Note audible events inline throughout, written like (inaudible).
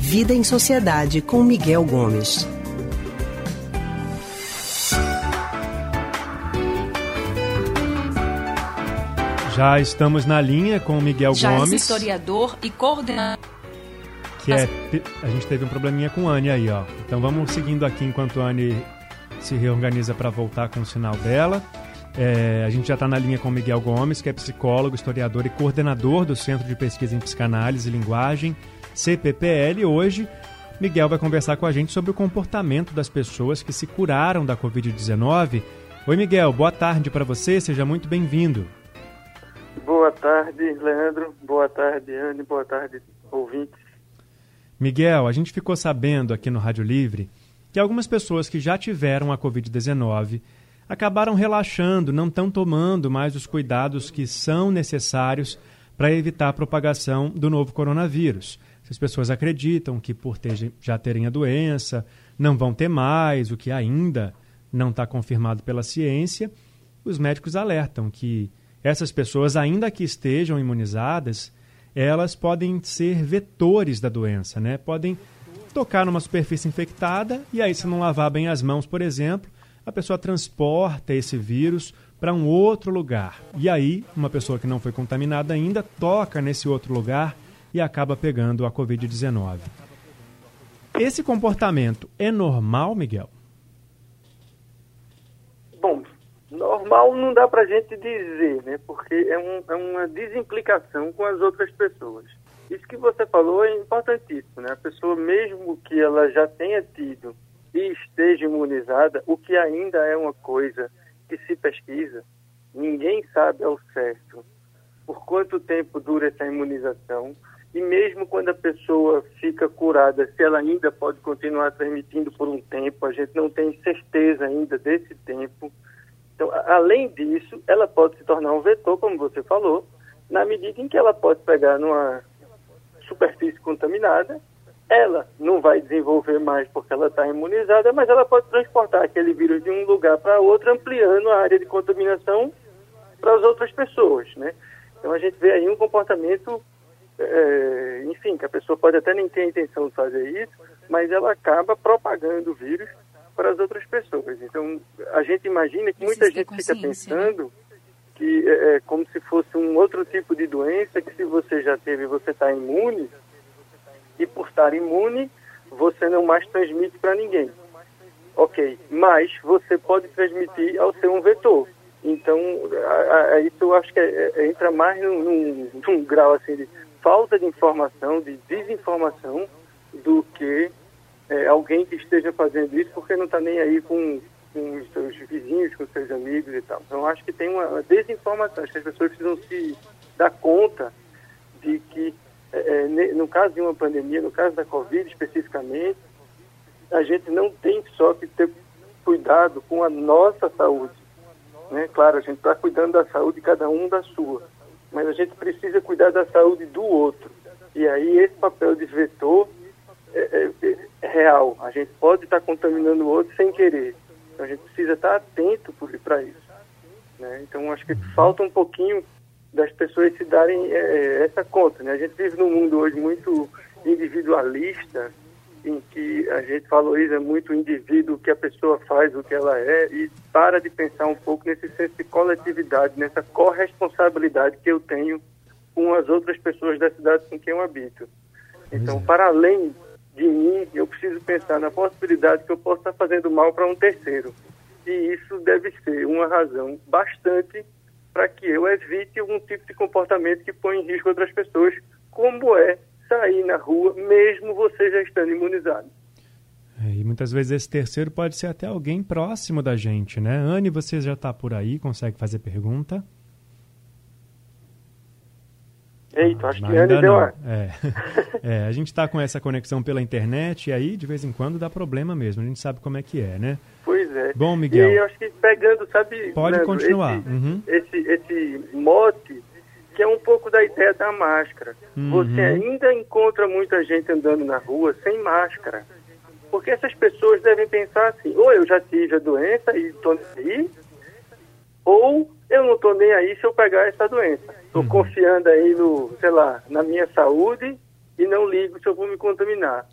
Vida em Sociedade com Miguel Gomes. Já estamos na linha com o Miguel Já Gomes. é historiador e coordenador. Que é, a gente teve um probleminha com a Anne aí, ó. Então vamos seguindo aqui enquanto a Anne se reorganiza para voltar com o sinal dela. É, a gente já está na linha com o Miguel Gomes, que é psicólogo, historiador e coordenador do Centro de Pesquisa em Psicanálise e Linguagem, CPPL. Hoje, Miguel vai conversar com a gente sobre o comportamento das pessoas que se curaram da Covid-19. Oi, Miguel, boa tarde para você, seja muito bem-vindo. Boa tarde, Leandro. Boa tarde, Anne. Boa tarde, ouvintes. Miguel, a gente ficou sabendo aqui no Rádio Livre que algumas pessoas que já tiveram a Covid-19 acabaram relaxando, não estão tomando mais os cuidados que são necessários para evitar a propagação do novo coronavírus. As pessoas acreditam que, por ter, já terem a doença, não vão ter mais, o que ainda não está confirmado pela ciência. Os médicos alertam que essas pessoas, ainda que estejam imunizadas, elas podem ser vetores da doença, né? Podem tocar numa superfície infectada e aí, se não lavar bem as mãos, por exemplo, a pessoa transporta esse vírus para um outro lugar. E aí, uma pessoa que não foi contaminada ainda toca nesse outro lugar e acaba pegando a Covid-19. Esse comportamento é normal, Miguel? Bom, normal não dá para a gente dizer, né? Porque é, um, é uma desimplicação com as outras pessoas. Isso que você falou é importantíssimo, né? A pessoa, mesmo que ela já tenha tido e esteja imunizada, o que ainda é uma coisa que se pesquisa, ninguém sabe ao certo por quanto tempo dura essa imunização, e mesmo quando a pessoa fica curada, se ela ainda pode continuar transmitindo por um tempo, a gente não tem certeza ainda desse tempo. Então, além disso, ela pode se tornar um vetor, como você falou, na medida em que ela pode pegar numa superfície contaminada, ela não vai desenvolver mais porque ela está imunizada, mas ela pode transportar aquele vírus de um lugar para outro, ampliando a área de contaminação para as outras pessoas, né? Então a gente vê aí um comportamento, é, enfim, que a pessoa pode até nem ter a intenção de fazer isso, mas ela acaba propagando o vírus para as outras pessoas. Então a gente imagina que muita gente fica né? pensando que é, é como se fosse um outro tipo de doença que se você já teve você está imune e por estar imune você não mais transmite para ninguém. Ok, mas você pode transmitir ao ser um vetor. Então, a, a, isso eu acho que é, é, entra mais num, num, num, grau assim de falta de informação, de desinformação, do que é, alguém que esteja fazendo isso porque não está nem aí com, com os seus vizinhos, com os seus amigos e tal. Então, acho que tem uma, desinformação. Acho que as pessoas precisam se dar conta de que, no caso de uma pandemia, no caso da Covid especificamente, a gente não tem só que ter cuidado com a nossa saúde né? Claro, a gente está cuidando da saúde cada um da sua, mas a gente precisa cuidar da saúde do outro. E aí esse papel de vetor é, é, é real. A gente pode estar tá contaminando o outro sem querer. Então a gente precisa estar tá atento para isso. Né? Então acho que falta um pouquinho das pessoas se darem é, essa conta. Né? A gente vive num mundo hoje muito individualista, em que a gente valoriza muito o indivíduo, o que a pessoa faz, o que ela é, e para de pensar um pouco nesse senso de coletividade, nessa corresponsabilidade que eu tenho com as outras pessoas da cidade com quem eu habito. Então, para além de mim, eu preciso pensar na possibilidade que eu possa estar fazendo mal para um terceiro. E isso deve ser uma razão bastante para que eu evite algum tipo de comportamento que põe em risco outras pessoas, como é sair na rua, mesmo você já estando imunizado. É, e muitas vezes esse terceiro pode ser até alguém próximo da gente, né? Anne, você já está por aí, consegue fazer pergunta? Eita, acho que Anne deu. É. (laughs) é, a gente está com essa conexão pela internet e aí de vez em quando dá problema mesmo. A gente sabe como é que é, né? Pois é. Bom, Miguel. E eu acho que pegando, sabe? Pode Leandro, continuar. Esse, uhum. esse, esse mote que é um pouco da ideia da máscara. Uhum. Você ainda encontra muita gente andando na rua sem máscara. Porque essas pessoas devem pensar assim, ou eu já tive a doença e estou nem aí, ou eu não estou nem aí se eu pegar essa doença. Estou uhum. confiando aí no, sei lá, na minha saúde e não ligo se eu vou me contaminar.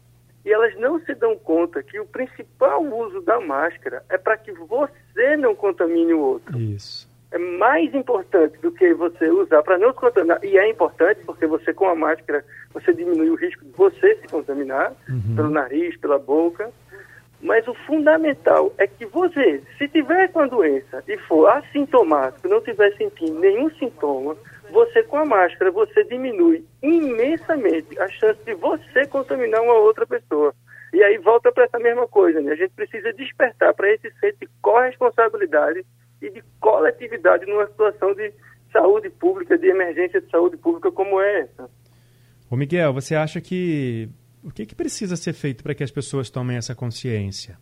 E elas não se dão conta que o principal uso da máscara é para que você não contamine o outro. Isso. É mais importante do que você usar para não se contaminar. E é importante porque você com a máscara você diminui o risco de você se contaminar uhum. pelo nariz, pela boca. Mas o fundamental é que você, se tiver com a doença e for assintomático, não tiver sentindo nenhum sintoma, você com a máscara, você diminui imensamente a chance de você contaminar uma outra pessoa. E aí volta para essa mesma coisa, né? A gente precisa despertar para esse senso de corresponsabilidade e de coletividade numa situação de saúde pública, de emergência de saúde pública como é essa. Ô Miguel, você acha que o que, que precisa ser feito para que as pessoas tomem essa consciência?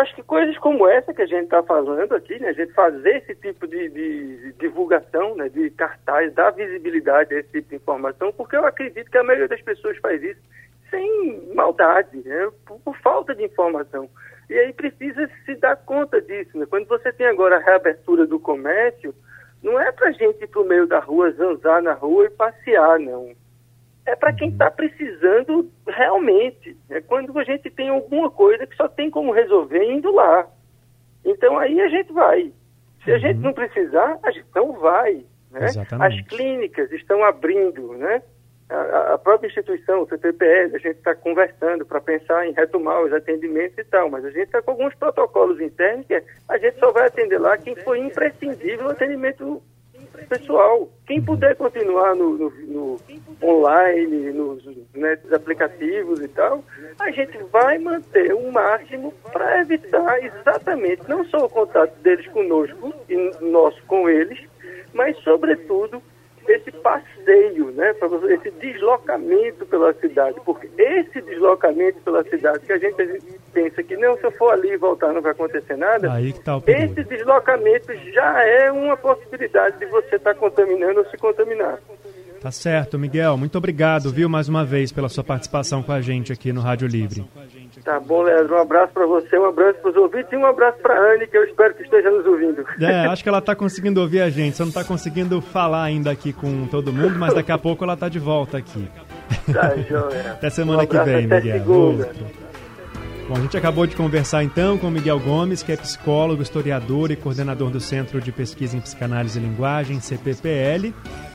Acho que coisas como essa que a gente está falando aqui, né, a gente fazer esse tipo de, de, divulgação, né, de cartaz, dar visibilidade a esse tipo de informação, porque eu acredito que a maioria das pessoas faz isso sem maldade, né, por, por falta de informação. E aí precisa se dar conta disso. Né? Quando você tem agora a reabertura do comércio, não é para gente ir para o meio da rua, zanzar na rua e passear, não é para quem está precisando realmente. É quando a gente tem alguma coisa que só tem como resolver indo lá. Então aí a gente vai. Se a uhum. gente não precisar, a gente não vai. Né? As clínicas estão abrindo, né? A, a própria instituição, o CPPS, a gente está conversando para pensar em retomar os atendimentos e tal, mas a gente está com alguns protocolos internos que a gente só vai atender lá quem foi imprescindível o atendimento pessoal. Quem puder continuar no, no, no online, nos, né, aplicativos e tal, a gente vai manter o máximo para evitar exatamente não só o contato deles conosco e nosso com eles, mas sobretudo esse passeio, né, esse deslocamento pela cidade, porque esse deslocamento pela cidade que a gente pensa que não, se eu for ali e voltar não vai acontecer nada, Aí que tá o esse deslocamento já é uma possibilidade de você estar tá contaminando ou se contaminar. Tá certo, Miguel. Muito obrigado, viu, mais uma vez pela sua participação com a gente aqui no Rádio Livre. Tá bom, Leandro. Um abraço para você, um abraço para os ouvintes e um abraço para a Anne, que eu espero que esteja nos ouvindo. É, acho que ela está conseguindo ouvir a gente, só não está conseguindo falar ainda aqui com todo mundo, mas daqui a pouco ela está de volta aqui. Tá, joia. (laughs) até semana um que vem, Miguel. Bom, a gente acabou de conversar então com Miguel Gomes, que é psicólogo, historiador e coordenador do Centro de Pesquisa em Psicanálise e Linguagem, CPPL.